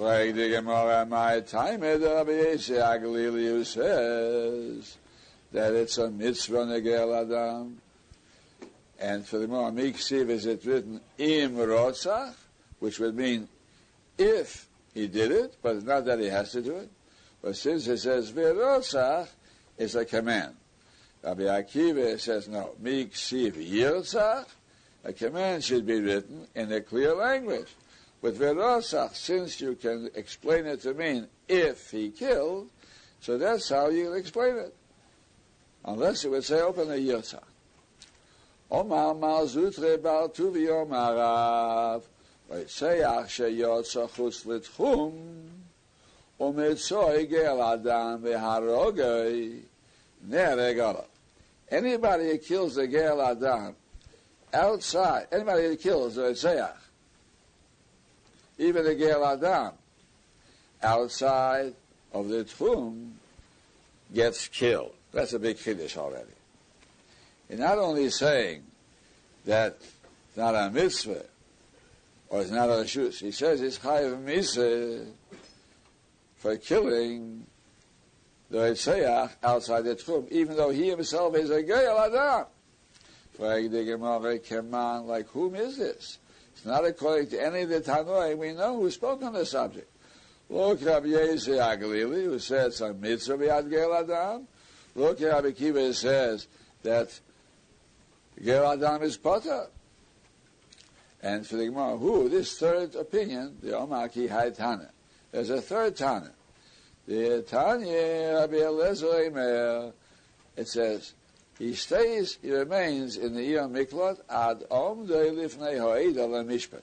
Like the Gemara, my time, the Rabbi who says that it's a mitzvah negel adam. And for the Gemara, Miksiv is it written im rotzach, which would mean if he did it, but not that he has to do it. But since it says v'rotzach, it's a command. Rabbi Akiva says no, Miksiv yirtzach, a command should be written in a clear language. But verasach, since you can explain it to mean if he killed, so that's how you explain it. Unless you would say open the yotzah. Omar Mar Zutra bar tuvi omarav. ויצח שיוצא חוץ לתחום, ומצוא עגל אדם והרוגי נהרג עליו. Anybody who kills a gal Adam outside, anybody who kills a Tzayach even the Gal Adam, outside of the tomb, gets killed. That's a big kiddush already. He's not only saying that it's not a mitzvah, or it's not a shus, he says it's chayiv mitzvah for killing the Yitzhak outside the tomb, even though he himself is a Gal Adam. Like whom is this? It's not according to any of the Tanoi we know who spoke on the subject. Look, Rabbi Yosi Hagelili, who said some mitzvah b'yad Gal Adam. Look, Rabbi Kiva says that Gal Adam is potter. And for the Gemara, who? This third opinion, the Omaki Haitana. There's a third Tana. The Tanya Rabbi Eliezer it says, he stays, he remains in the Iyam Miklot ad om lifnei ha'eda mishpat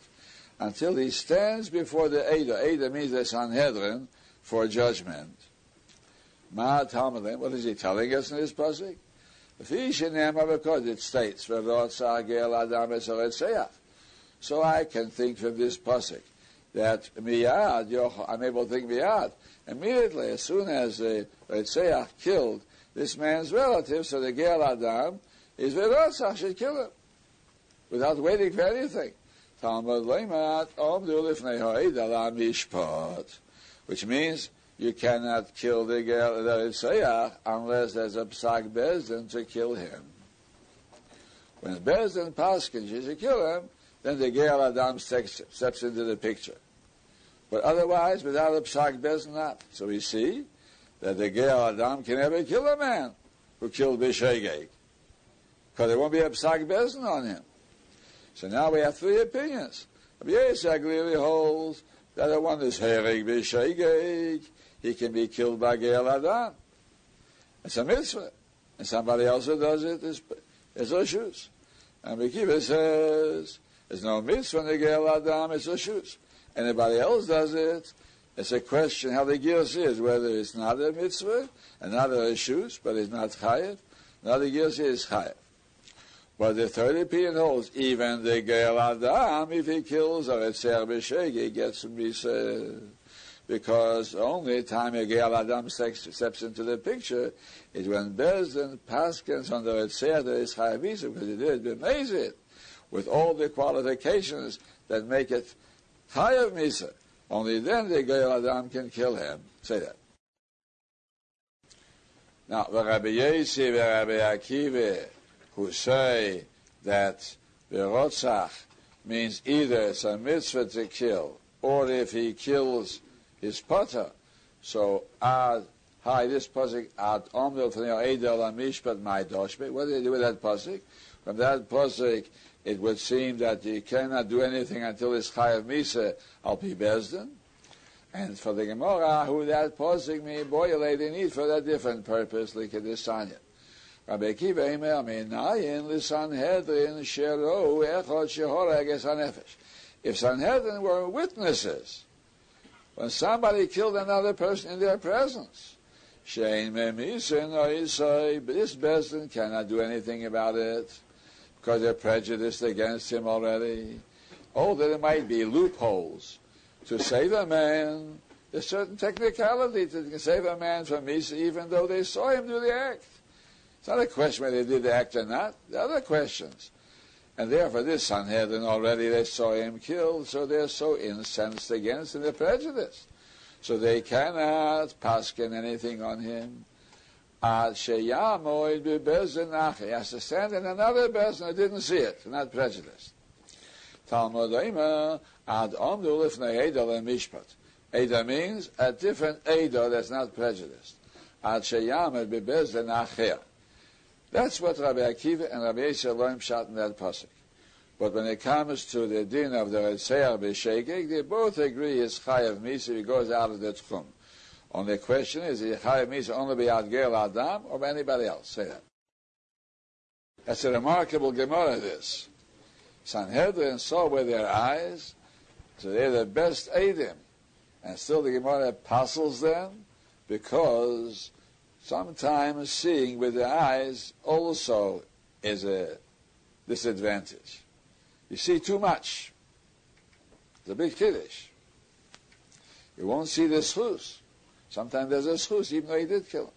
until he stands before the Eda. Eda means the Sanhedrin for judgment. Ma Talmudim, what is he telling us in this pasuk? Because it states, So I can think from this pasuk that miyad, I'm able to think miyad. Immediately, as soon as the Ritzeach killed this man's relative, so the Ger Adam is Verotzach should kill him without waiting for anything. Which means you cannot kill the Ger Ritzeach unless there's a Psak Bezdin to kill him. When Bezdin Paskins you should kill him, then the Ger Adam steps, steps into the picture. But otherwise, without a Psak Bezdin, not. So we see that the Ger Adam can never kill a man who killed Bishegeg. Because there won't be a Psak Bezin on him. So now we have three opinions. Yitzhak clearly holds that the one is Hereg Bishegeg, he can be killed by Ger Adam. It's a mitzvah. And somebody else who does it is, is Oshus. And Bekiva says, there's no mitzvah in the Ger Adam, it's Oshus. Anybody else does it, it's a question how the gears is, whether it's not a mitzvah another reshus, but it's not chayev. Now the gears is chayev. But the third opinion holds, even the Gael Adam, if he kills a Retzer B'Sheg, he gets Misa. Because only time a Gael Adam steps into the picture is when Bezdin Paskins on the Retzer that is Misa, because he did B'Mezit, with all the qualifications that make it Chayev Misa. Only then the Gael Adam can kill him. Say that. Now, the Rabbi Yossi and Rabbi Akiva, who say that the Rotzach means either it's a mitzvah to kill, or if he kills his potter. So, ad, hi, this pasuk, ad omdel f'nei edel amishpat my doshbe. What do they do with that pasuk? From that pasuk, it would seem that you cannot do anything until it's Chayav Misa al Pi Bezdin. And for the Gemara, who that posing me, boy, they need for that different purpose, like this Sanya. Rabbi Akiva Eimer Minayin Lisanhedrin Shero Echot Shehoreg. If Sanhedrin were witnesses, when somebody killed another person in their presence, Shein Memisin Oisai, this Bezdin cannot do anything about it because they're prejudiced against him already. Oh, there might be loopholes to save a man. There's certain technicality can save a man from Misa, even though they saw him do the act. It's not a question whether they did the act or not. There are other questions. And therefore, this Sanhedrin already they saw him killed, so they're so incensed against and they're prejudiced. So they cannot paskin anything on him. Ad sheyamoid bebezin He has to stand in another bezin that didn't see it, not prejudiced. Talmud Oima ad omdu lifnei Eda mishpat. Eda means a different Eda that's not prejudiced. Ad sheyamoid bebezin acher. That's what Rabbi Akiva and Rabbi Yisrael learned shot in that pasuk. But when it comes to the din of the Retzeach B'Shegeg, they both agree it's Chayav Misa, he goes out of the Tchum. Only question is, is Chayav Misa only be Adgel Adam or by anybody else? Say that. That's a remarkable Gemara, this. Sanhedrin saw with their eyes, so they're the best Adim. And still the Gemara apostles them because sometimes seeing with the eyes also is a disadvantage. You see too much. It's a big kiddush. You won't see the schus. Sometimes there's a schus, even though he did kill him.